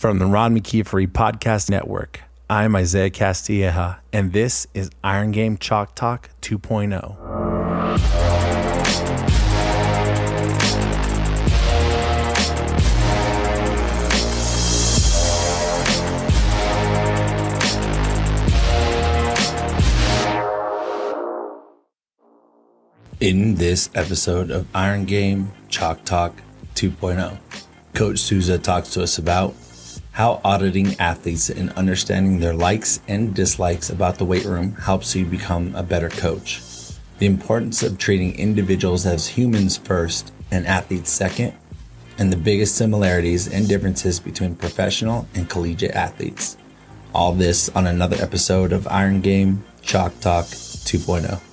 From the Ron McKeefery Podcast Network, I'm Isaiah Castilleja, and this is Iron Game Chalk Talk 2.0. In this episode of Iron Game Chalk Talk 2.0, Coach Souza talks to us about how auditing athletes and understanding their likes and dislikes about the weight room helps you become a better coach. The importance of treating individuals as humans first and athletes second, and the biggest similarities and differences between professional and collegiate athletes. All this on another episode of Iron Game Chalk Talk 2.0.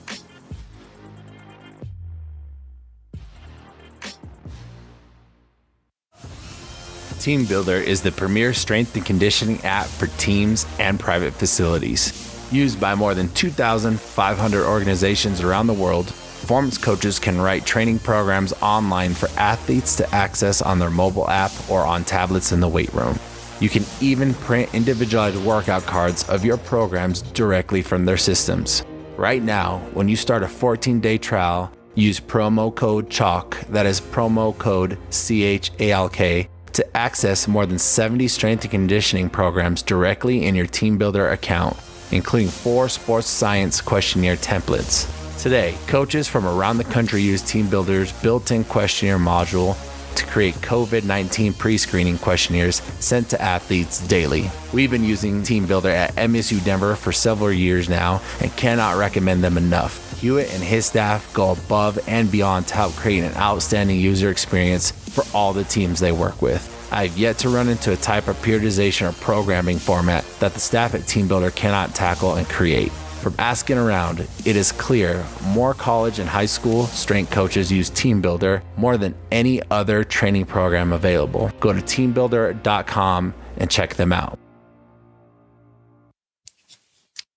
TeamBuildr is the premier strength and conditioning app for teams and private facilities. Used by more than 2,500 organizations around the world, performance coaches can write training programs online for athletes to access on their mobile app or on tablets in the weight room. You can even print individualized workout cards of your programs directly from their systems. Right now, when you start a 14 day trial, use promo code CHALK, that is promo code C H A L K, to access more than 70 strength and conditioning programs directly in your TeamBuildr account, including four sports science questionnaire templates. Today, coaches from around the country use TeamBuildr's built in questionnaire module to create COVID 19 pre screening questionnaires sent to athletes daily. We've been using TeamBuildr at MSU Denver for several years now and cannot recommend them enough. Hewitt and his staff go above and beyond to help create an outstanding user experience for all the teams they work with. I've yet to run into a type of periodization or programming format that the staff at TeamBuildr cannot tackle and create. From asking around, it is clear more college and high school strength coaches use TeamBuildr more than any other training program available. Go to teambuildr.com and check them out.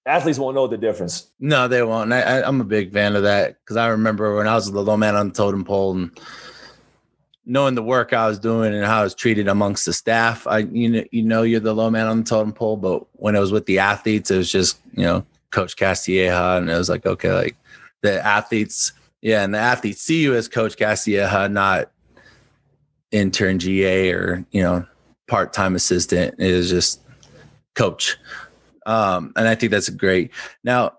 Athletes won't know the difference. No, they won't. I, I'm a big fan of that because I remember when I was the low man on the totem pole and knowing the work I was doing and how I was treated amongst the staff. I you know you know you're the low man on the totem pole, but when it was with the athletes, it was just you know Coach Castilleja, and it was like okay, like the athletes, yeah, and the athletes see you as Coach Castilleja, not intern GA or you know part time assistant. It is just coach, um, and I think that's great. Now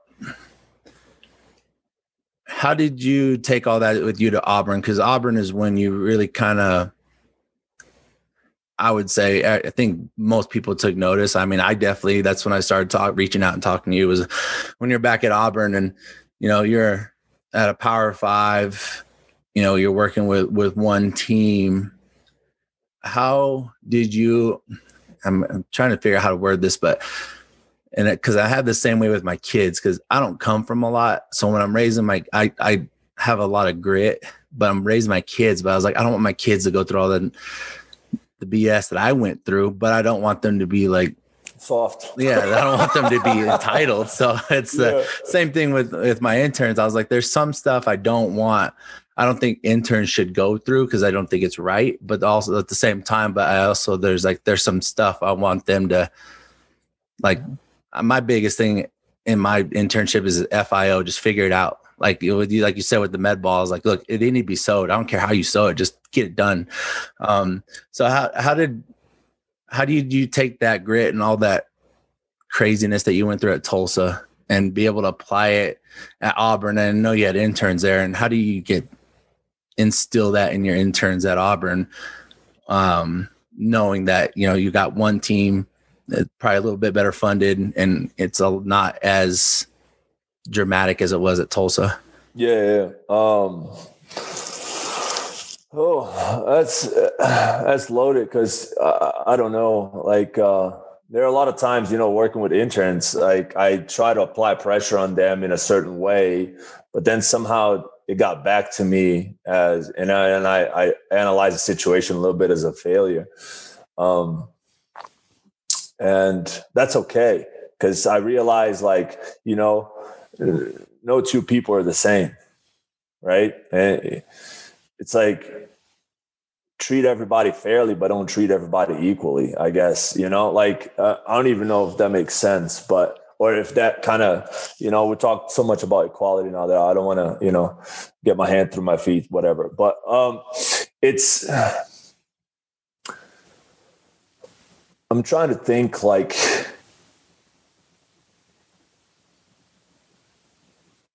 how did you take all that with you to Auburn? Because Auburn is when you really kind of, I would say, I think most people took notice. I mean, I definitely, that's when I started talk, reaching out and talking to you was when you're back at Auburn and, you know, you're at a power five, you know, you're working with, with one team. How did you, I'm, I'm trying to figure out how to word this, but and because I have the same way with my kids because I don't come from a lot. So when I'm raising my, I I have a lot of grit, but I'm raising my kids. But I was like, I don't want my kids to go through all the the BS that I went through, but I don't want them to be like soft. Yeah, I don't want them to be entitled. So it's the yeah. same thing with with my interns. I was like, there's some stuff I don't want. I don't think interns should go through because I don't think it's right. But also at the same time, but I also there's like there's some stuff I want them to like uh, my biggest thing in my internship is FIO. Just figure it out. Like you, like you said with the med balls, like look, it need to be sewed. I don't care how you sew it, just get it done. Um, so how how did how do you, you take that grit and all that craziness that you went through at Tulsa and be able to apply it at Auburn? And I know you had interns there, and how do you get instill that in your interns at Auburn? Um, knowing that you know you got one team probably a little bit better funded, and it's a, not as dramatic as it was at Tulsa. Yeah, yeah. Um, oh, that's that's loaded because uh, I don't know. Like, uh, there are a lot of times, you know, working with interns, like I try to apply pressure on them in a certain way, but then somehow it got back to me as, and I and I, I analyze the situation a little bit as a failure. Um, and that's okay because I realize like you know no two people are the same, right? And it's like treat everybody fairly, but don't treat everybody equally. I guess you know, like uh, I don't even know if that makes sense, but or if that kind of you know we talk so much about equality now that I don't want to you know get my hand through my feet, whatever. But um, it's. I'm trying to think like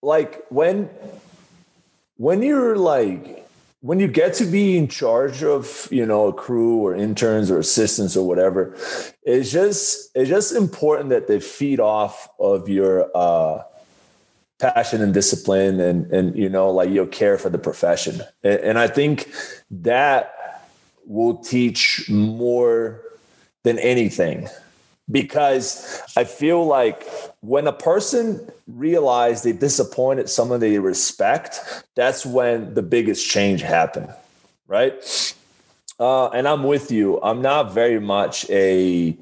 like when when you're like when you get to be in charge of you know a crew or interns or assistants or whatever it's just it's just important that they feed off of your uh passion and discipline and and you know like your care for the profession. And, and i think that will teach more than anything because I feel like when a person realizes they disappointed someone they respect, that's when the biggest change happened, right? Uh, and I'm with you. I'm not very much a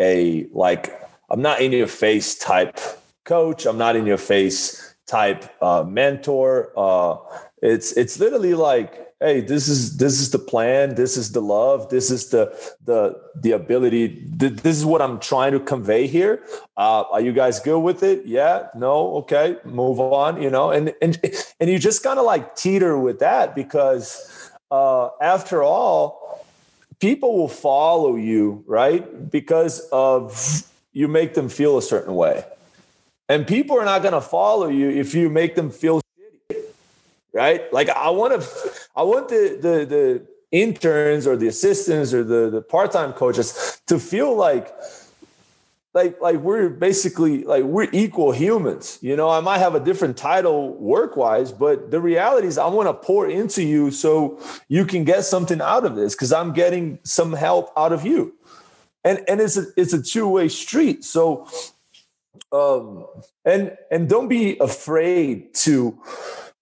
a like I'm not in your face type coach. I'm not in your face type uh, mentor. Uh, it's it's literally like hey this is this is the plan. This is the love. This is the the the ability. This is what i'm trying to convey here. Uh, are you guys good with it? Yeah. No? Okay. Move on you know? And and and you just kind of like teeter with that because uh, after all people will follow you right? Because of you make them feel a certain way. And people are not going to follow you if you make them feel right? Like I want to, I want the the the interns or the assistants or the the part time coaches to feel like like like we're basically like we're equal humans. You know i might have a different title work wise but the reality is i want to pour into you so you can get something out of this because i'm getting some help out of you. And and it's a it's a two-way street. So um and and don't be afraid to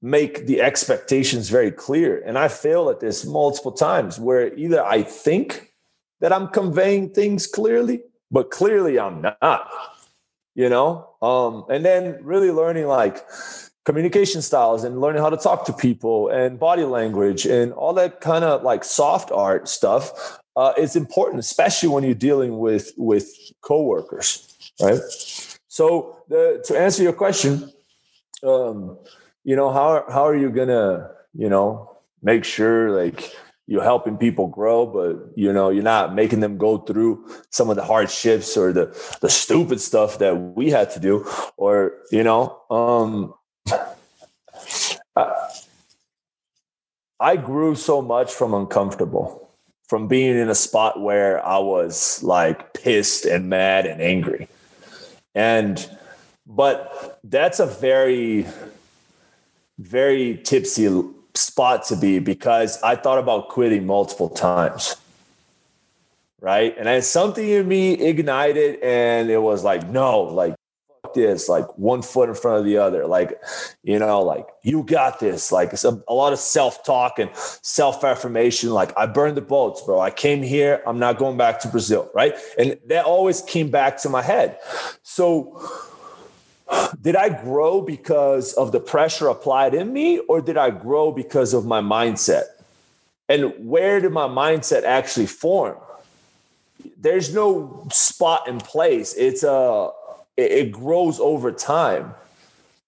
make the expectations very clear. And I fail at this multiple times where either I think that I'm conveying things clearly, but clearly I'm not, you know? Um, and then really learning like communication styles and learning how to talk to people and body language and all that kind of like soft art stuff uh, is important, especially when you're dealing with with coworkers, right? So the, to answer your question, um, you know how how are you gonna you know make sure like you're helping people grow but you know you're not making them go through some of the hardships or the the stupid stuff that we had to do? Or you know um I, I grew so much from uncomfortable from being in a spot where i was like pissed and mad and angry. And but that's a very very tipsy spot to be because I thought about quitting multiple times. Right. And then something in me ignited and it was like, no, like this, like one foot in front of the other. Like, you know, like you got this. Like it's a, a lot of self-talk and self-affirmation. Like I burned the boats, bro. I came here. I'm not going back to Brazil. Right. And that always came back to my head. So did I grow because of the pressure applied in me, or did I grow because of my mindset? And where did my mindset actually form? There's no spot in place. It's uh, a it grows over time.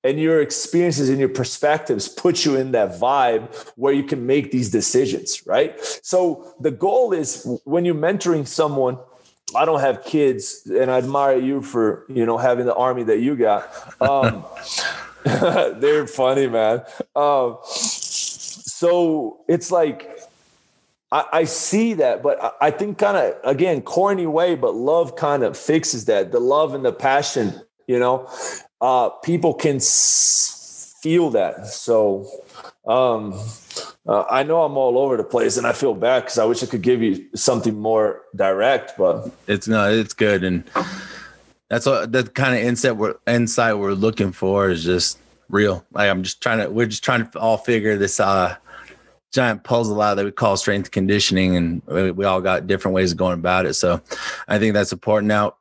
And your experiences and your perspectives put you in that vibe where you can make these decisions, right? So the goal is when you're mentoring someone, I don't have kids, and I admire you for you know having the army that you got. Um, they're funny, man. Um, so it's like I, I, see that, but I, I think kind of again corny way, but love kind of fixes that. The love and the passion, you know, uh, people can s- feel that. So um, uh, I know I'm all over the place, and I feel bad because I wish I could give you something more direct, but it's no, it's good, and that's what the kind of insight we're insight we're looking for is just real. Like I'm just trying to, we're just trying to all figure this uh giant puzzle out that we call strength conditioning, and we, we all got different ways of going about it. So I think that's important. Now,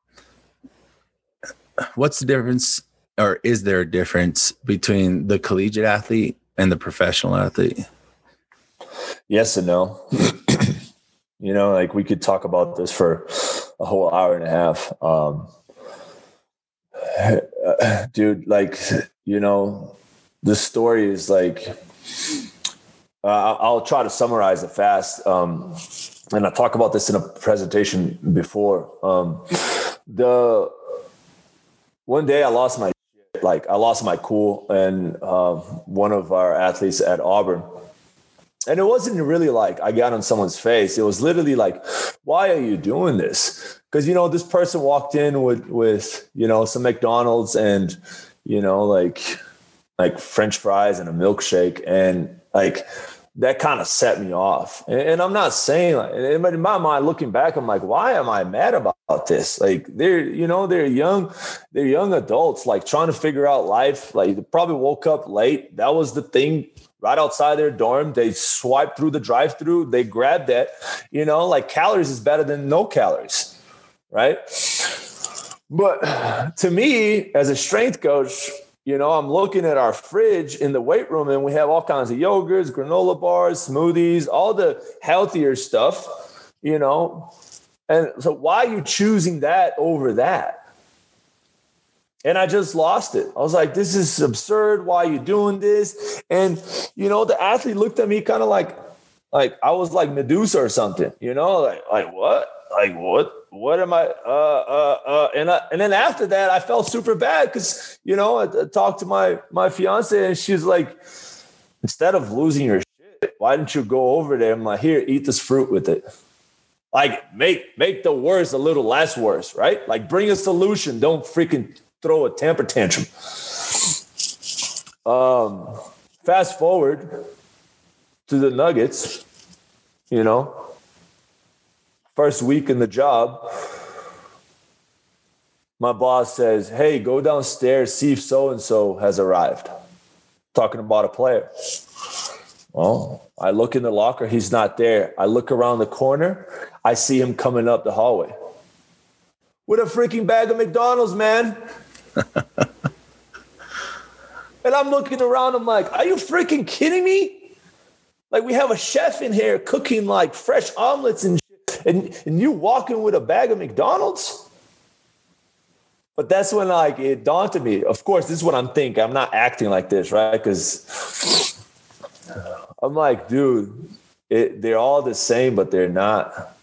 what's the difference, or is there a difference between the collegiate athlete and the professional athlete? Yes and no. You know, like we could talk about this for a whole hour and a half. Um, dude, like, you know, the story is like, uh, I'll try to summarize it fast. Um, and I talked about this in a presentation before. Um, the one day I lost my like I lost my cool, and uh, one of our athletes at Auburn and it wasn't really like I got on someone's face. It was literally like, why are you doing this? Because you know, this person walked in with with you know some McDonald's and you know like like French fries and a milkshake, and like that kind of set me off. And, and I'm not saying like but in my mind, looking back, I'm like, why am I mad about this? Like they're you know they're young, they're young adults like trying to figure out life. Like they probably woke up late. That was the thing right outside their dorm. They swipe through the drive through, they grab that. You know, like calories is better than no calories, right? But to me, as a strength coach, you know, I'm looking at our fridge in the weight room and we have all kinds of yogurts, granola bars, smoothies, all the healthier stuff, you know. And so, why are you choosing that over that? and I just lost it. I was like, this is absurd. Why are you doing this? And you know, the athlete looked at me kind of like, like I was like Medusa or something, you know, like, like what? Like what? What am I? Uh, uh, uh, and I, and then after that, I felt super bad because you know I, I talked to my my fiance and she's like, instead of losing your shit, why didn't you go over there? I'm like, here, eat this fruit with it. Like make make the worst a little less worse, right? Like bring a solution. Don't freaking throw a temper tantrum. Um, fast forward to the Nuggets, you know, first week in the job, my boss says, Hey, go downstairs, see if so and so has arrived. Talking about a player. Well, I look in the locker, he's not there. I look around the corner, I see him coming up the hallway with a freaking bag of McDonald's, man and I'm looking around, I'm like, are you freaking kidding me? Like, we have a chef in here cooking like fresh omelets and and, and you walking with a bag of McDonald's? But that's when like it dawned on me. Of course, this is what I'm thinking. I'm not acting like this, right? Because I'm like, dude, it, they're all the same, but they're not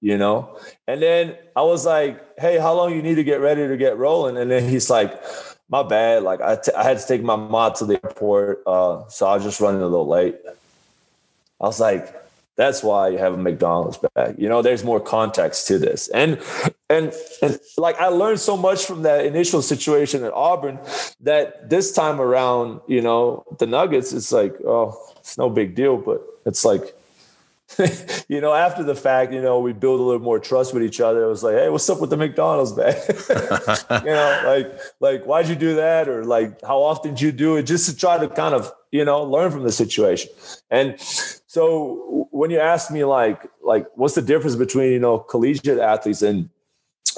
you know? And then I was like, hey, how long you need to get ready to get rolling? And then he's like, my bad. Like I, t- I had to take my mom to the airport. Uh, so I was just running a little late. I was like, that's why you have a McDonald's bag. You know, there's more context to this. And and and like I learned so much from that initial situation at Auburn that this time around, you know, the Nuggets, it's like, oh, it's no big deal, but it's like you know, after the fact, you know, we build a little more trust with each other. It was like, hey, what's up with the McDonald's bag? you know, like, like, why'd you do that? Or like, how often did you do it? Just to try to kind of, you know, learn from the situation. And so when you ask me like, like, what's the difference between, you know, collegiate athletes and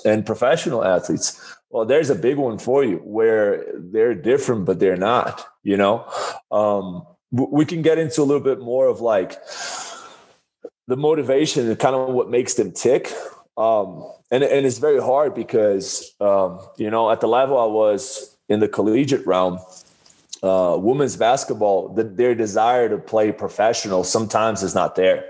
and professional athletes? Well, there's a big one for you where they're different, but they're not, you know. Um, we can get into a little bit more of like the motivation and kind of what makes them tick. Um, and, and it's very hard because, um, you know, at the level I was in the collegiate realm, uh, women's basketball, the, their desire to play professional sometimes is not there.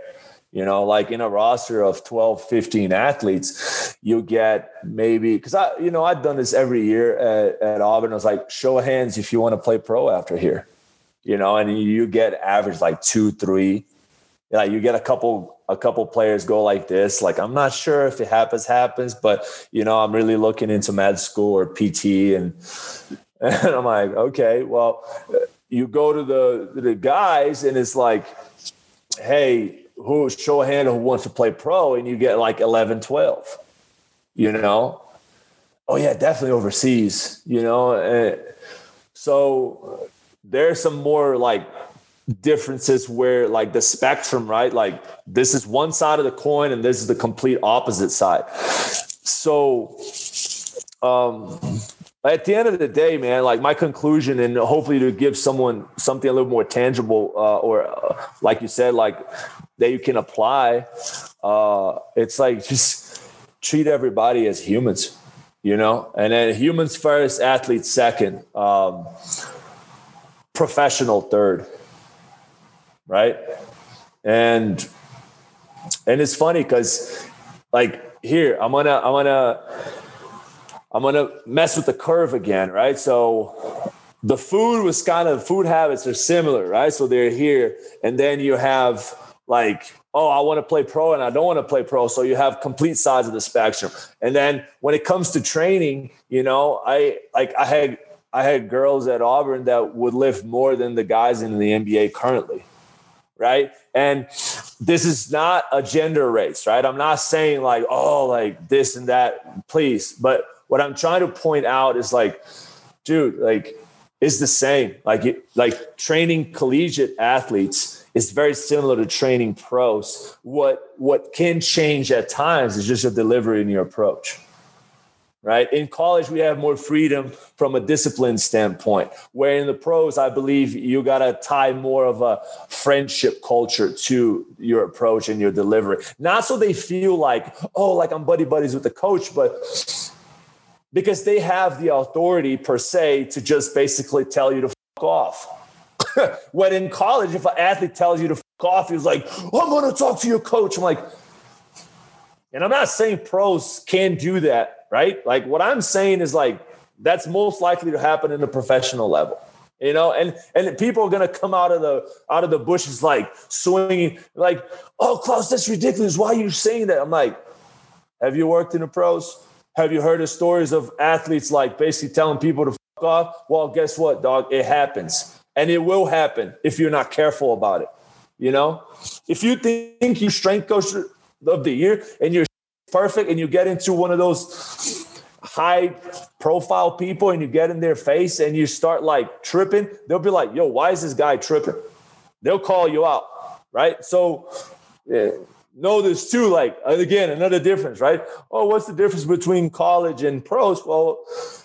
You know, like in a roster of 12, 15 athletes, you get maybe, because I, you know, I've done this every year at, at Auburn. I was like, show of hands if you want to play pro after here, you know, and you get average like two, three, like you get a couple a couple players go like this like i'm not sure if it happens happens but you know i'm really looking into med school or pt and and i'm like okay well you go to the the guys and it's like hey who show a hand who wants to play pro and you get like 11 12 you know oh yeah definitely overseas you know and so there's some more like differences where like the spectrum, right? Like this is one side of the coin and this is the complete opposite side. So um at the end of the day, man, like my conclusion, and hopefully to give someone something a little more tangible, uh, or uh, like you said, like that you can apply. Uh, it's like just treat everybody as humans, you know, and then humans first, athletes second, um, professional third, right? And and it's funny because, like, here I'm gonna I'm gonna I'm gonna mess with the curve again, right? So the food was kind of food habits are similar, right? So they're here, and then you have like, oh, I want to play pro and I don't want to play pro. So you have complete sides of the spectrum. And then when it comes to training, you know, I like I had I had girls at Auburn that would lift more than the guys in the NBA currently. Right. And this is not a gender race, right? I'm not saying like, oh, like this and that, please. But what I'm trying to point out is like, dude, like it's the same. Like like training collegiate athletes is very similar to training pros. What what can change at times is just your delivery and your approach. Right. In college, we have more freedom from a discipline standpoint. Where in the pros, I believe you gotta tie more of a friendship culture to your approach and your delivery. Not so they feel like, oh, like I'm buddy buddies with the coach, but because they have the authority per se to just basically tell you to fuck off. when in college, if an athlete tells you to fuck off, he's like, I'm going to talk to your coach. I'm like, and I'm not saying pros can do that, right? Like what I'm saying is like, that's most likely to happen in the professional level you know and and people are going to come out of the out of the bushes like swinging like oh klaus that's ridiculous why are you saying that i'm like have you worked in the pros have you heard of stories of athletes like basically telling people to fuck off? Well, guess what, dog? It happens. And it will happen if you're not careful about it. You know, if you think you strength coach of the year and you're perfect and you get into one of those high profile people and you get in their face and you start like tripping, they'll be like, yo, why is this guy tripping? They'll call you out. Right. So, yeah, know this too. Like again, another difference, right? Oh, what's the difference between college and pros? Well,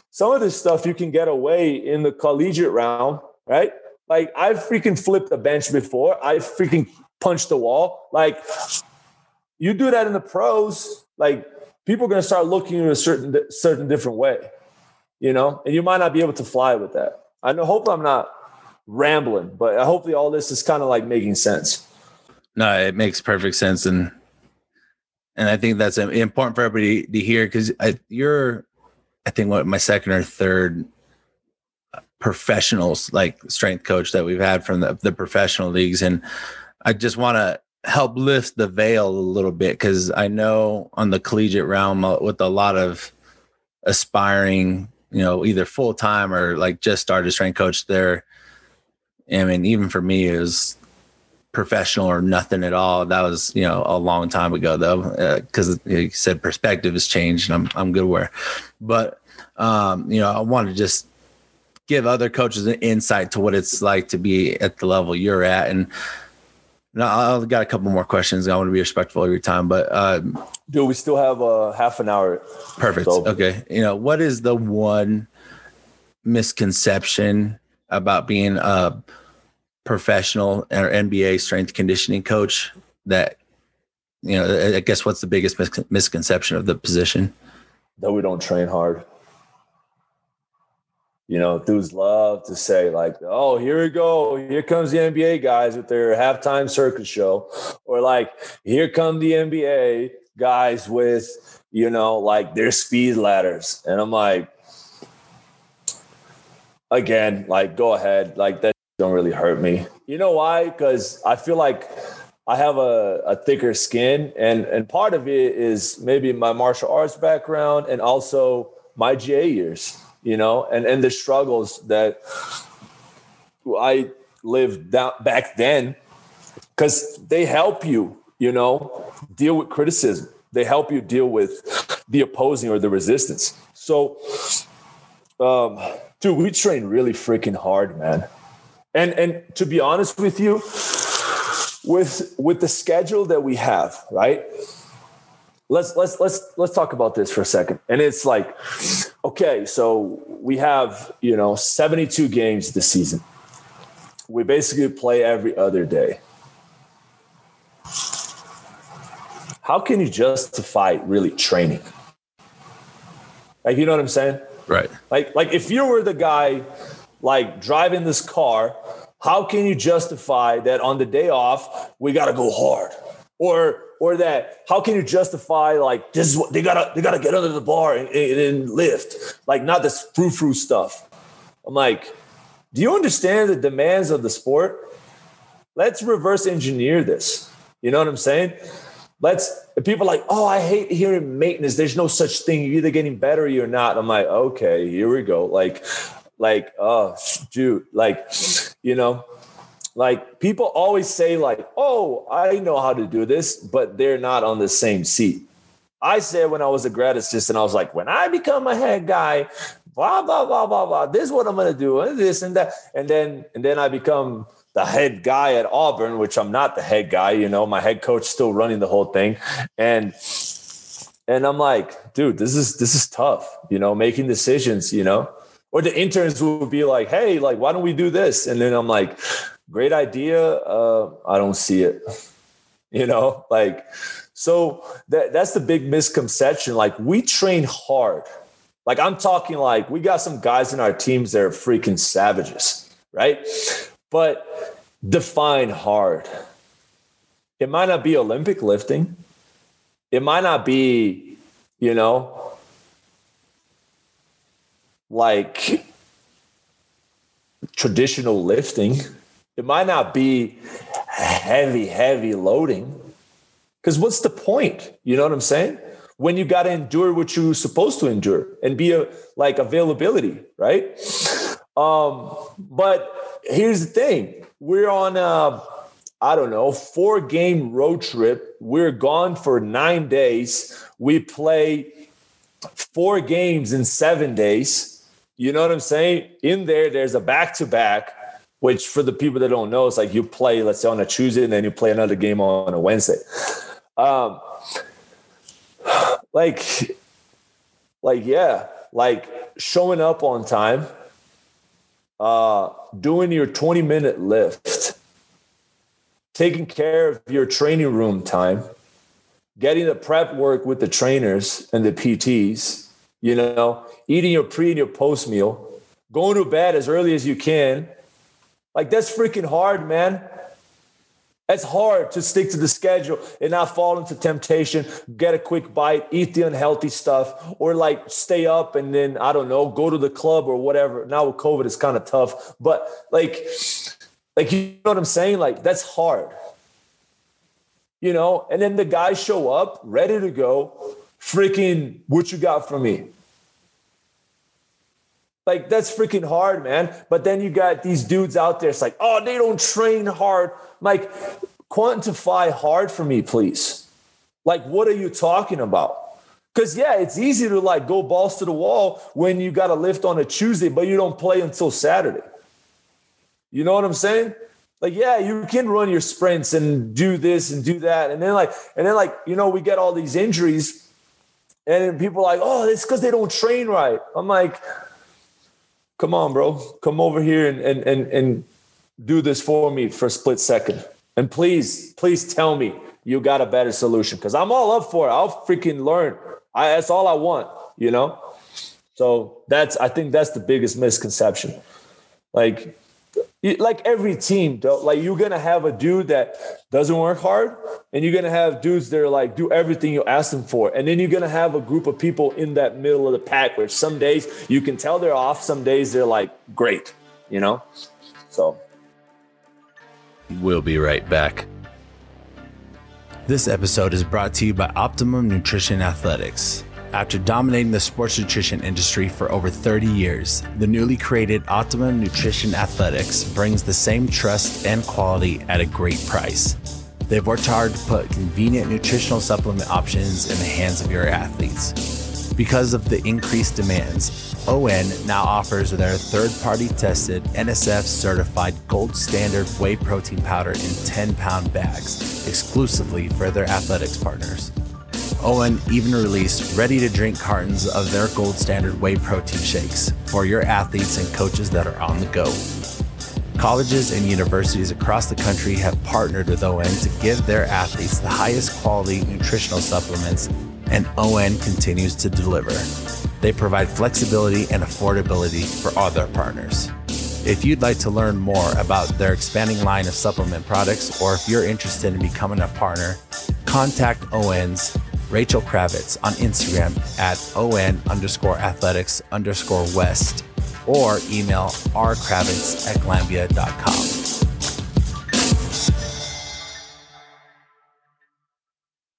some of this stuff you can get away in the collegiate realm, right? Like I've freaking flipped a bench before. I freaking punched the wall. Like you do that in the pros, like people are going to start looking in a certain certain different way, you know, and you might not be able to fly with that. I know. Hope I'm not rambling, but hopefully all this is kind of like making sense. No, it makes perfect sense, and and I think that's important for everybody to hear because you're, I think, what my second or third professionals like strength coach that we've had from the, the professional leagues, and I just want to help lift the veil a little bit because I know on the collegiate realm uh, with a lot of aspiring, you know, either full time or like just started strength coach there. I mean, even for me, was professional or nothing at all. That was, you know, a long time ago though, because uh, you said perspective has changed and I'm, I'm good where, but, um, you know, I want to just give other coaches an insight to what it's like to be at the level you're at. And now I've got a couple more questions. I want to be respectful of your time, but, uh, do we still have a half an hour? Perfect. So. Okay. You know, what is the one misconception about being a, professional or NBA strength conditioning coach that you know I guess what's the biggest mis- misconception of the position? That we don't train hard. You know dudes love to say like oh here we go. Here comes the NBA guys with their halftime circus show. Or like here come the NBA guys with you know like their speed ladders. And I'm like again like go ahead. Like that don't really hurt me. You know why? Because I feel like I have a, a thicker skin, and and part of it is maybe my martial arts background and also my GA years. You know, and and the struggles that I lived down back then, because they help you. You know, deal with criticism. They help you deal with the opposing or the resistance. So, um, dude, we train really freaking hard, man and and to be honest with you, with with the schedule that we have, right? let's let's let's let's talk about this for a second. And it's like, okay, so we have you know 72 games this season. We basically play every other day. How can you justify really training? Like, you know what I'm saying? Right. Like, like if you were the guy like driving this car, how can you justify that on the day off we got to go hard? Or or that how can you justify like this is what they gotta they gotta get under the bar and, and lift like not this frou frou stuff. I'm like do you understand the demands of the sport? Let's reverse engineer this. You know what i'm saying? Let's people like oh i hate hearing maintenance. There's no such thing. You're either getting better or you're not. I'm like okay here we go. Like like oh dude like you know like people always say like oh i know how to do this but they're not on the same seat. I said when i was a grad assistant i was like when i become a head guy blah blah blah blah blah this is what i'm gonna do and this and that. And then and then i become the head guy at auburn which i'm not the head guy you know my head coach still running the whole thing. And and i'm like dude this is this is tough you know making decisions you know or the interns will be like hey like why don't we do this and then i'm like great idea. Uh, I don't see it. You know, like so that that's the big misconception. Like we train hard. Like I'm talking like we got some guys in our teams that are freaking savages, right? But define hard. It might not be Olympic lifting. It might not be, you know, like traditional lifting it might not be heavy, heavy loading. Because what's the point? You know what I'm saying? When you got to endure what you're supposed to endure and be a like availability, right? Um, but here's the thing: we're on a I don't know four game road trip. We're gone for nine days. We play four games in seven days. You know what I'm saying? In there, there's a back to back which for the people that don't know, it's like you play, let's say on a Tuesday, and then you play another game on a Wednesday. Um, like, like, yeah, like showing up on time, uh, doing your 20 minute lift, taking care of your training room time, getting the prep work with the trainers and the PTs, you know, eating your pre and your post meal, going to bed as early as you can, like that's freaking hard, man. It's hard to stick to the schedule and not fall into temptation, get a quick bite, eat the unhealthy stuff, or like stay up and then, I don't know, go to the club or whatever. Now with COVID, it's kind of tough, but like, like, you know what I'm saying? Like, that's hard, you know? And then the guys show up ready to go, freaking, what you got for me? Like that's freaking hard, man. But then you got these dudes out there. It's like, oh, they don't train hard. like, quantify hard for me, please. Like, what are you talking about? Because yeah, it's easy to like go balls to the wall when you got to lift on a Tuesday, but you don't play until Saturday. You know what I'm saying? Like, yeah, you can run your sprints and do this and do that. And then like, and then like, you know, we get all these injuries. And people are like, oh, it's because they don't train right. I'm like, come on, bro, come over here and and and, and do this for me for a split second. And please, please tell me you got a better solution because I'm all up for it. I'll freaking learn. I, that's all I want, you know. So that's I think that's the biggest misconception. Like like every team, though, like you're gonna have a dude that doesn't work hard, and you're gonna have dudes that are like do everything you ask them for, and then you're gonna have a group of people in that middle of the pack where some days you can tell they're off, some days they're like great, you know. So we'll be right back. This episode is brought to you by Optimum Nutrition Athletics. After dominating the sports nutrition industry for over 30 years, the newly created Optimum Nutrition Athletics brings the same trust and quality at a great price. They've worked hard to put convenient nutritional supplement options in the hands of your athletes. Because of the increased demands, ON now offers their third party tested NSF certified gold standard whey protein powder in 10 pound bags exclusively for their athletics partners. ON even released ready to drink cartons of their gold standard whey protein shakes for your athletes and coaches that are on the go. Colleges and universities across the country have partnered with ON to give their athletes the highest quality nutritional supplements, and ON continues to deliver. They provide flexibility and affordability for all their partners. If you'd like to learn more about their expanding line of supplement products, or if you're interested in becoming a partner, contact ON's Rachel Kravitz on Instagram at ON underscore athletics underscore west or email rkravitz at glanbia.com.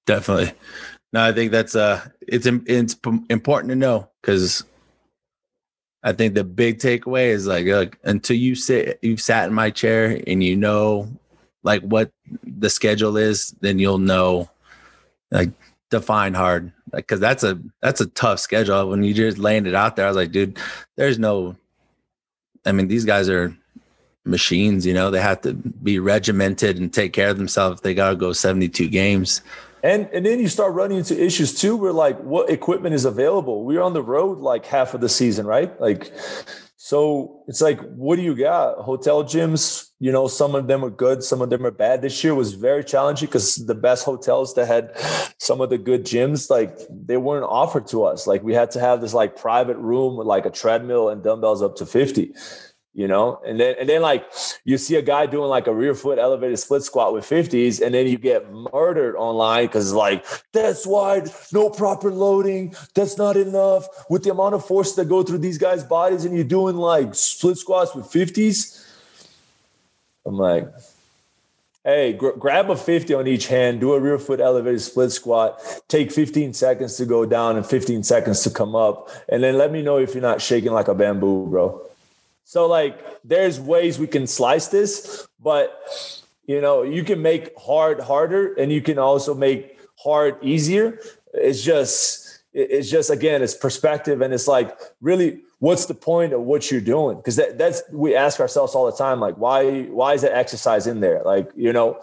Definitely. No, I think that's uh it's it's important to know because I think the big takeaway is like look, until you sit you've sat in my chair and you know like what the schedule is, then you'll know like define hard. Because that's a that's a tough schedule. When you just laying it out there i was like dude there's no i mean these guys are machines you know? They have to be regimented and take care of themselves they got to go 72 games. And and then you start running into issues too where like what equipment is available? We're on the road like half of the season right? Like so it's like, what do you got? Hotel gyms, you know, some of them are good, some of them are bad. This year was very challenging because the best hotels that had some of the good gyms, like they weren't offered to us. Like we had to have this like private room with like a treadmill and dumbbells up to 50 you know? And then and then like you see a guy doing like a rear foot elevated split squat with 50s and then you get murdered online because like that's wide no proper loading that's not enough. With the amount of force that go through these guys bodies and you're doing like split squats with 50s i'm like hey gr- grab a 50 on each hand do a rear foot elevated split squat take 15 seconds to go down and 15 seconds to come up and then let me know if you're not shaking like a bamboo bro so like there's ways we can slice this, but you know, you can make hard harder and you can also make hard easier. It's just it's just again, it's perspective and it's like really what's the point of what you're doing? Because that, that's we ask ourselves all the time, like why why is that exercise in there? Like, you know,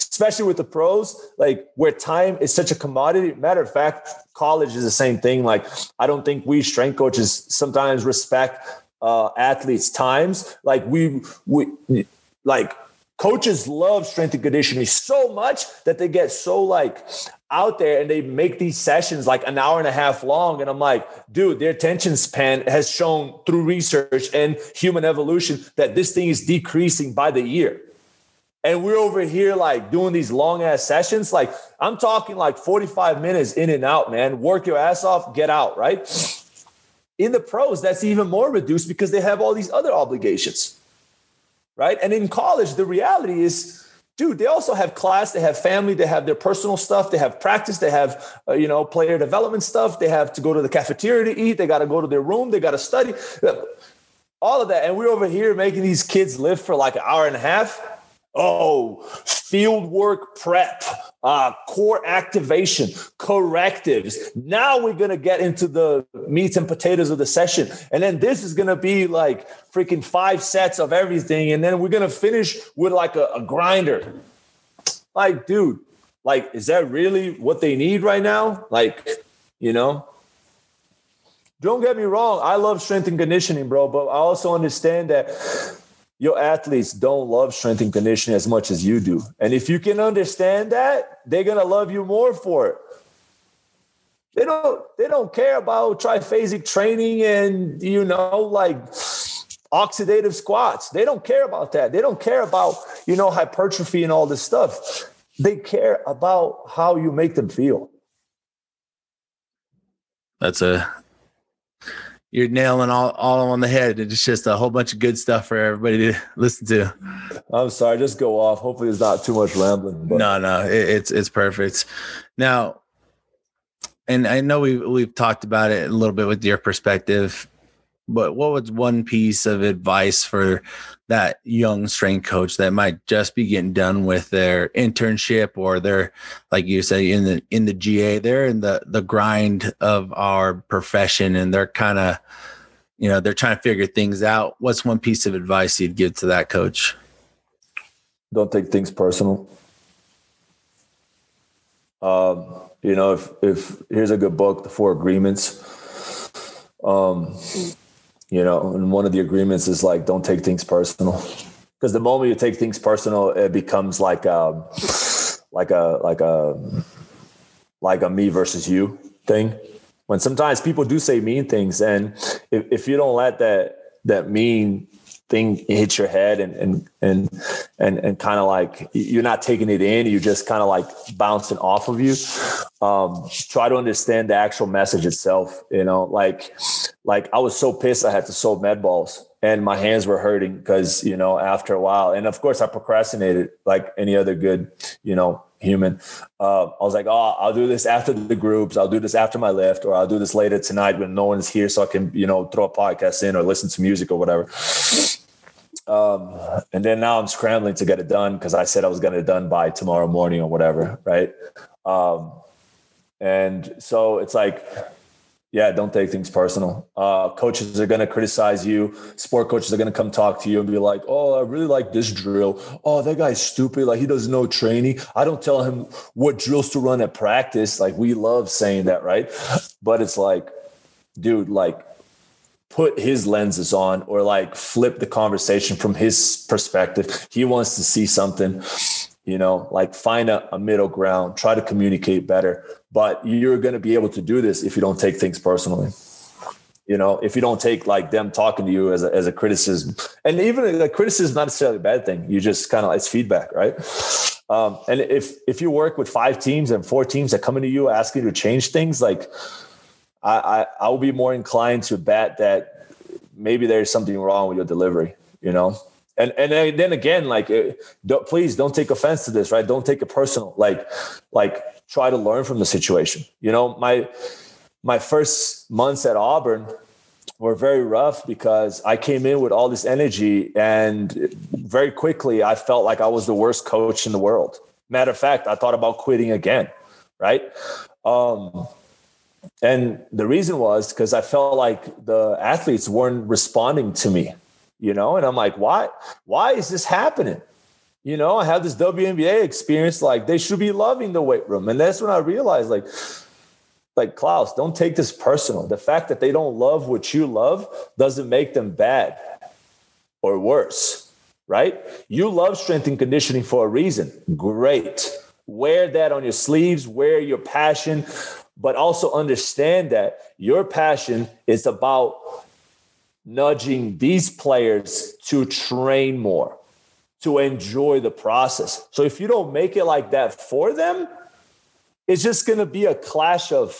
especially with the pros, like where time is such a commodity. Matter of fact, college is the same thing. Like, I don't think we strength coaches sometimes respect uh, athletes' times. Like we we like coaches love strength and conditioning so much that they get so like out there and they make these sessions like an hour and a half long. And i'm like dude their attention span has shown through research and human evolution that this thing is decreasing by the year. And we're over here like doing these long ass sessions. Like i'm talking like 45 minutes in and out man. Work your ass off get out right in the pros, that's even more reduced because they have all these other obligations, right? And in college, the reality is, dude, they also have class, they have family, they have their personal stuff, they have practice, they have, uh, you know, player development stuff, they have to go to the cafeteria to eat, they got to go to their room, they got to study, all of that. And we're over here making these kids live for like an hour and a half Oh, field work prep, uh, core activation, correctives. Now we're going to get into the meat and potatoes of the session. And then this is going to be like freaking five sets of everything. And then we're going to finish with like a, a grinder. Like, dude, like, is that really what they need right now? Like, you know? Don't get me wrong. I love strength and conditioning, bro, but I also understand that your athletes don't love strength and conditioning as much as you do. And if you can understand that, they're gonna love you more for it. They don't they don't care about triphasic training and you know like oxidative squats. They don't care about that. They don't care about, you know, hypertrophy and all this stuff. They care about how you make them feel. That's a you're nailing all, all on the head. It's just a whole bunch of good stuff for everybody to listen to. I'm sorry, just go off. Hopefully, there's not too much rambling. But. No, no, it, it's it's perfect. Now, and I know we we've, we've talked about it a little bit with your perspective, but what was one piece of advice for that young strength coach that might just be getting done with their internship or they're like you say in the in the GA they're in the the grind of our profession and they're kind of you know they're trying to figure things out. What's one piece of advice you'd give to that coach? Don't take things personal. Um, You know, if if here's a good book, The Four Agreements. Um, you know, and one of the agreements is like don't take things personal. Because the moment you take things personal, it becomes like a like a like a like a me versus you thing. When sometimes people do say mean things, and if, if you don't let that that mean thing hits your head and and and and, and kind of like you're not taking it in you're just kind of like bouncing off of you. Um, try to understand the actual message itself you know like like i was so pissed i had to sew med balls and my hands were hurting because you know after a while and of course i procrastinated like any other good you know human. Uh, I was like, oh, I'll do this after the groups. I'll do this after my lift, or I'll do this later tonight when no one's here, so I can, you know, throw a podcast in or listen to music or whatever. Um, and then now I'm scrambling to get it done because I said I was going to get it done by tomorrow morning or whatever, right? Um, and so it's like yeah, don't take things personal. Uh, coaches are going to criticize you. Sport coaches are going to come talk to you and be like, "Oh, I really like this drill. Oh, that guy's stupid. Like he doesn't know training. I don't tell him what drills to run at practice." Like we love saying that, right? But it's like, dude, like put his lenses on or like flip the conversation from his perspective. He wants to see something you know like find a, a, middle ground try to communicate better but you're going to be able to do this if you don't take things personally. You know if you don't take like them talking to you as a, as a criticism. And even a criticism is not necessarily a bad thing. You just kind of it's feedback right? Um, and if if you work with five teams and four teams that come into you asking you to change things like I, I i will be more inclined to bet that maybe there's something wrong with your delivery you know? And and then again like uh, don't, please don't take offense to this right? Don't take it personal. Like like try to learn from the situation. You know my my first months at auburn were very rough because i came in with all this energy and very quickly i felt like i was the worst coach in the world. Matter of fact i thought about quitting again right? Um and the reason was because i felt like the athletes weren't responding to me you know, and I'm like, why, why is this happening? You know, I have this WNBA experience, like they should be loving the weight room. And that's when I realized, like, like Klaus, don't take this personal. The fact that they don't love what you love doesn't make them bad or worse, right? You love strength and conditioning for a reason. Great. Wear that on your sleeves, wear your passion, but also understand that your passion is about nudging these players to train more, to enjoy the process. So if you don't make it like that for them, it's just going to be a clash of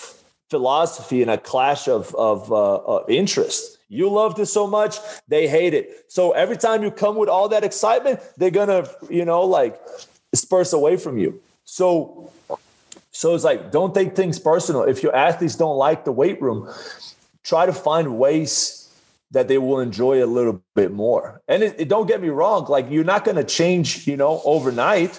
philosophy and a clash of, of, uh, of interest. You loved it so much, they hate it. So every time you come with all that excitement, they're to, you know, like disperse away from you. So, so it's like, don't take things personal. If your athletes don't like the weight room, try to find ways that they will enjoy a little bit more. And it, it, don't get me wrong, like you're not going to change, you know, overnight.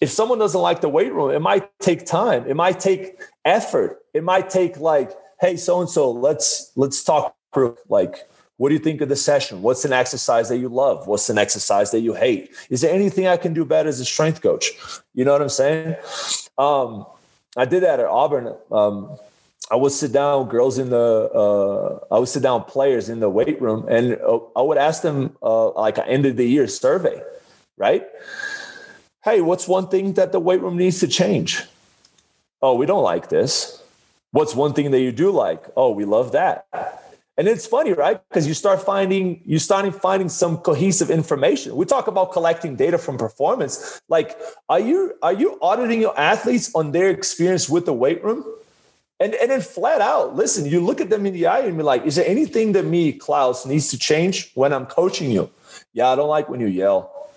If someone doesn't like the weight room, it might take time. It might take effort. It might take like, hey, so and so, let's let's talk through like what do you think of the session? What's an exercise that you love? What's an exercise that you hate? Is there anything I can do better as a strength coach? You know what I'm saying? Um, I did that at Auburn. Um, I would sit down girls in the uh, I would sit down players in the weight room and uh, I would ask them uh, like an end of the year survey, right? Hey, what's one thing that the weight room needs to change? Oh, we don't like this. What's one thing that you do like? Oh, we love that. And it's funny, right? Because you start finding you starting finding some cohesive information. We talk about collecting data from performance. Like, are you are you auditing your athletes on their experience with the weight room? And, and then flat out, listen, you look at them in the eye and be like, is there anything that me, Klaus, needs to change when I'm coaching you? Yeah, I don't like when you yell.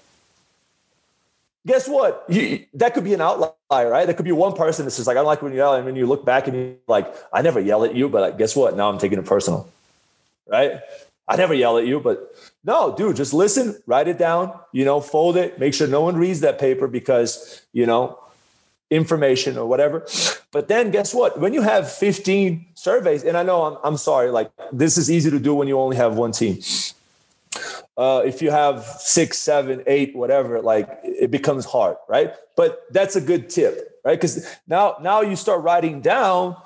Guess what? You, that could be an outlier, right? That could be one person that says, like, I don't like when you yell. And then you look back and you're like, I never yell at you, but guess what? Now I'm taking it personal, right? I never yell at you, but no, dude, just listen, write it down, you know, fold it, make sure no one reads that paper because, you know, information or whatever. But then guess what? When you have 15 surveys, and I know I'm, I'm sorry, like this is easy to do when you only have one team. uh, if you have six, seven, eight, whatever, like it becomes hard, right? But that's a good tip, right? Because now, now you start writing down,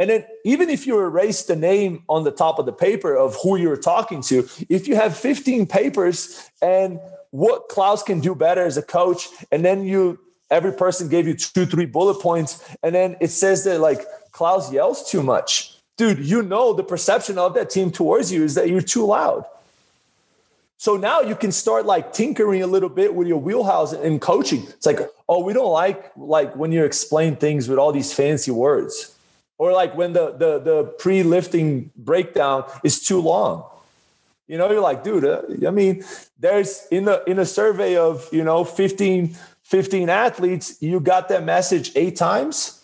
and then even if you erase the name on the top of the paper of who you're talking to, if you have 15 papers and what Klaus can do better as a coach, and then you every person gave you two, three bullet points, and then it says that like Klaus yells too much. Dude, you know the perception of that team towards you is that you're too loud. So now you can start like tinkering a little bit with your wheelhouse in coaching. It's like, oh, we don't like like when you explain things with all these fancy words. Or like when the the the pre-lifting breakdown is too long. You know, you're like, dude, uh, I mean, there's in the in a survey of, you know, 15 15 athletes, you got that message 8 times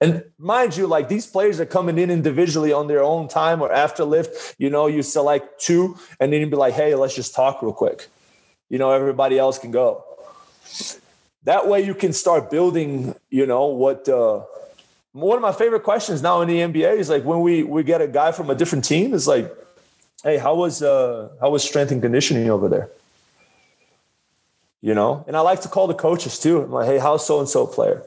and mind you, like these players are coming in individually on their own time or after lift. You know, you select two and then you'd be like, hey, let's just talk real quick. You know, everybody else can go. That way you can start building, you know, what uh one of my favorite questions now in the NBA is like when we we get a guy from a different team, is like, hey, how was uh how was strength and conditioning over there? You know, and I like to call the coaches too. I'm like, hey, how's so and so player?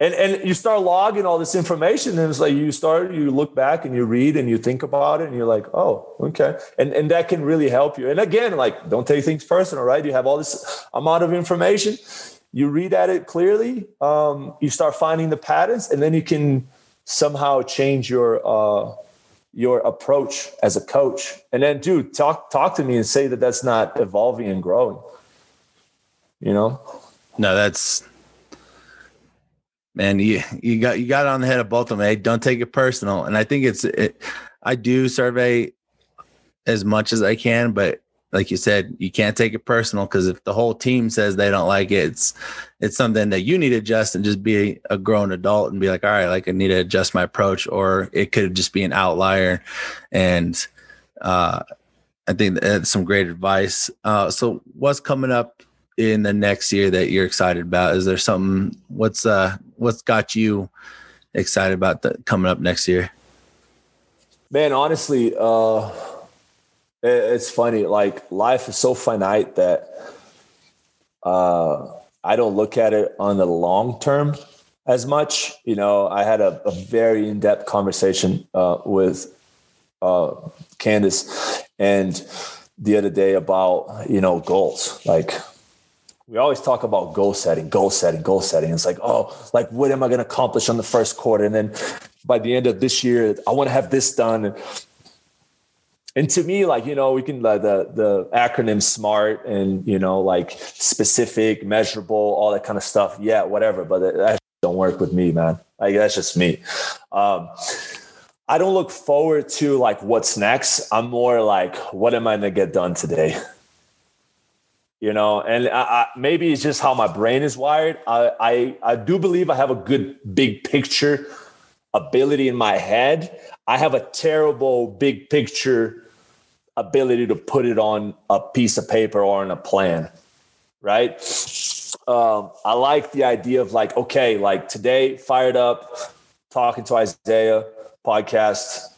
and and you start logging all this information and it's like you start you look back and you read and you think about it and you're like oh okay. And and that can really help you. And again like don't take things personal right? You have all this amount of information. You read at it clearly um, you start finding the patterns and then you can somehow change your uh, your approach as a coach. And then dude talk talk to me and say that that's not evolving and growing you know no that's man, you you got you got on the head of both of them. Hey, don't take it personal. And I think it's it, I do survey as much as I can, but like you said, you can't take it personal because if the whole team says they don't like it, it's it's something that you need to adjust and just be a grown adult and be like, all right, like I need to adjust my approach, or it could just be an outlier. And uh, I think that's some great advice. Uh, so what's coming up in the next year that you're excited about? Is there something? What's uh what's got you excited about the, coming up next year? Man, honestly, uh, it, it's funny. Like life is so finite that uh, I don't look at it on the long term as much. You know, I had a, a very in depth conversation uh, with uh, Candace and the other day about you know goals like we always talk about goal setting, goal setting, goal setting. It's like, oh, like what am I going to accomplish on the first quarter? And then by the end of this year, I want to have this done. And, and to me, like, you know, we can like the the acronym SMART and you know, like specific, measurable, all that kind of stuff. Yeah, whatever. But that don't work with me, man. Like that's just me. Um, I don't look forward to like what's next. I'm more like, what am I gonna get done today? You know and I, I, maybe it's just how my brain is wired. I, I i do believe i have a good big picture ability in my head. I have a terrible big picture ability to put it on a piece of paper or on a plan right? Um, i like the idea of like okay like today fired up talking to isaiah podcast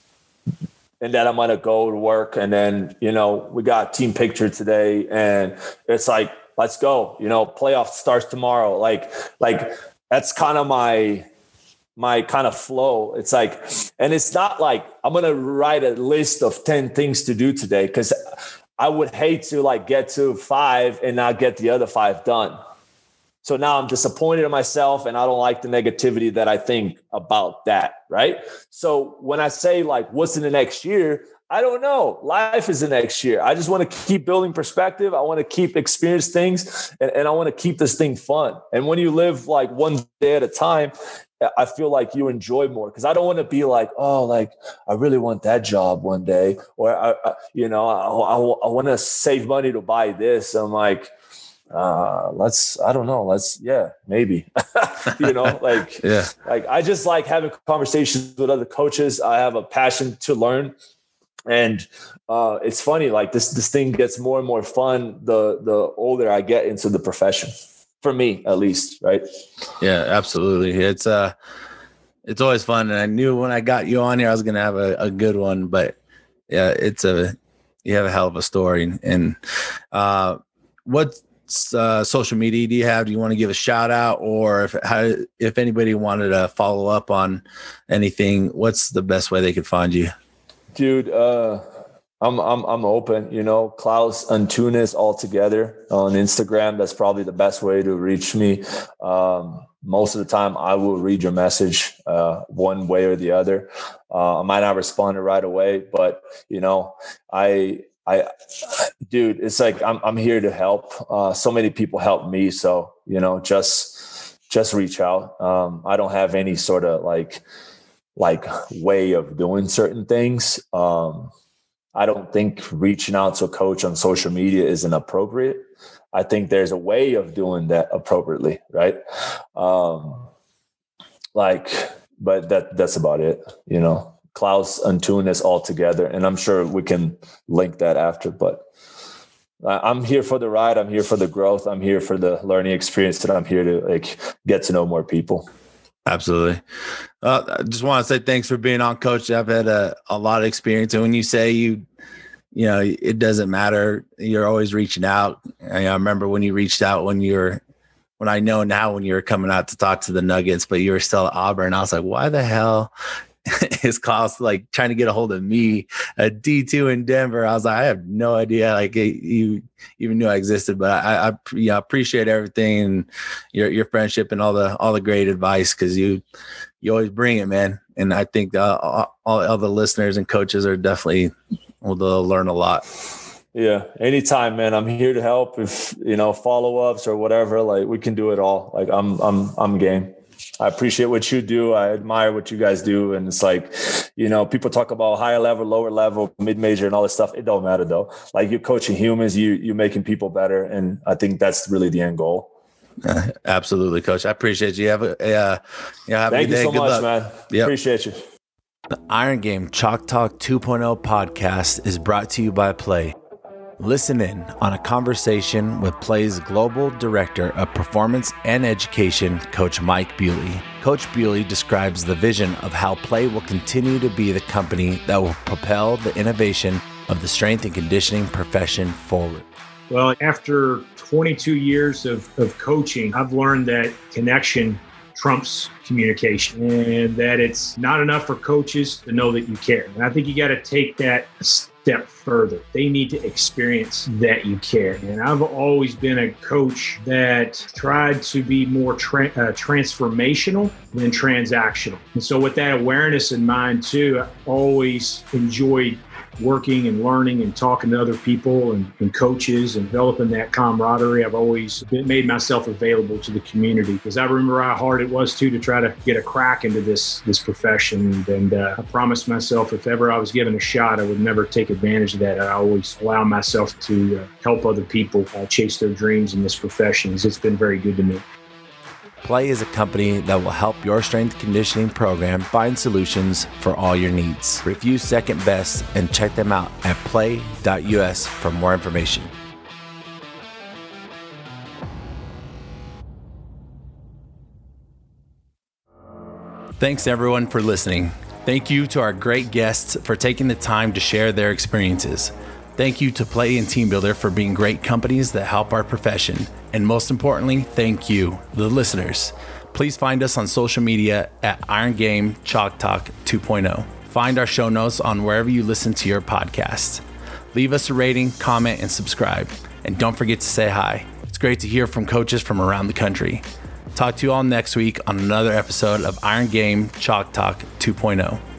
and then I'm gonna go to work. And then, you know, we got team picture today, and it's like, let's go. You know, playoff starts tomorrow. Like, like that's kind of my my kind of flow. It's like, and it's not like I'm gonna write a list of 10 things to do today because I would hate to like get to five and not get the other five done. So now I'm disappointed in myself and I don't like the negativity that I think about that. Right. So when I say, like, what's in the next year, I don't know. Life is the next year. I just want to keep building perspective. I want to keep experience things and, and I want to keep this thing fun. And when you live like one day at a time, I feel like you enjoy more because I don't want to be like, oh, like I really want that job one day, or I, I you know, I, I, I want to save money to buy this. I'm like, uh let's i don't know let's yeah maybe you know like yeah. like i just like having conversations with other coaches. I have a passion to learn. And uh it's funny like this this thing gets more and more fun the the older i get into the profession for me at least right? Yeah absolutely. It's uh it's always fun. And i knew when i got you on here i was gonna have a, a good one but yeah it's a you have a hell of a story. And uh, what uh, social media do you have? Do you want to give a shout out, or if how, if anybody wanted to follow up on anything, what's the best way they could find you? Dude, uh, I'm I'm I'm open. You know, Klaus Antunes all together on Instagram. That's probably the best way to reach me. Um, most of the time, I will read your message uh, one way or the other. Uh, I might not respond right away, but you know, I I, dude, it's like I'm I'm here to help. Uh, so many people help me, so you know, just just reach out. Um, I don't have any sort of like like way of doing certain things. Um, I don't think reaching out to a coach on social media is inappropriate. I think there's a way of doing that appropriately, right? Um, like, but that that's about it, you know. Klaus Antunes all together, and I'm sure we can link that after. But I'm here for the ride. I'm here for the growth. I'm here for the learning experience, and I'm here to like get to know more people. Absolutely. Uh, I just want to say thanks for being on, Coach. I've had a, a lot of experience, and when you say you, you know, it doesn't matter. You're always reaching out. I, I remember when you reached out when you were when I know now when you were coming out to talk to the Nuggets, but you were still at Auburn. I was like, why the hell his calls like trying to get a hold of me at D2 in Denver. I was like, I have no idea. Like you even knew I existed, but I, I yeah, appreciate everything and your, your friendship and all the, all the great advice. Cause you, you always bring it, man. And I think uh, all, all the listeners and coaches are definitely will learn a lot. Yeah, anytime, man. I'm here to help. If you know follow ups or whatever, like we can do it all. Like I'm, I'm, I'm game. I appreciate what you do. I admire what you guys do. And it's like, you know, people talk about higher level, lower level, mid major, and all this stuff. It don't matter though. Like you're coaching humans, you you're making people better, and I think that's really the end goal. Uh, absolutely, coach. I appreciate you. Have a, uh, yeah. Have Thank you so Good much, luck. man. Yep. Appreciate you. The Iron Game Chalk Talk 2.0 podcast is brought to you by PLAE. Listen in on a conversation with PLAE's Global Director of Performance and Education, Coach Mike Bewley. Coach Bewley describes the vision of how PLAE will continue to be the company that will propel the innovation of the strength and conditioning profession forward. Well, after 22 years of, of coaching, I've learned that connection trumps communication and that it's not enough for coaches to know that you care. And I think you got to take that step further. They need to experience that you care. And I've always been a coach that tried to be more tra- uh, transformational than transactional. And so, with that awareness in mind, too, I always enjoyed working and learning and talking to other people and, and coaches and developing that camaraderie. I've always been, made myself available to the community because I remember how hard it was too to try to get a crack into this this profession. And uh, I promised myself if ever I was given a shot, I would never take advantage of that. I always allow myself to uh, help other people uh, chase their dreams in this profession. It's been very good to me. PLAE is a company that will help your strength conditioning program find solutions for all your needs. Review Second Best and check them out at plae.us for more information. Thanks everyone for listening. Thank you to our great guests for taking the time to share their experiences. Thank you to PLAE and TeamBuildr for being great companies that help our profession. And most importantly, thank you, the listeners. Please find us on social media at Iron Game Chalk Talk 2.0. Find our show notes on wherever you listen to your podcast. Leave us a rating, comment, and subscribe. And don't forget to say hi. It's great to hear from coaches from around the country. Talk to you all next week on another episode of Iron Game Chalk Talk 2.0.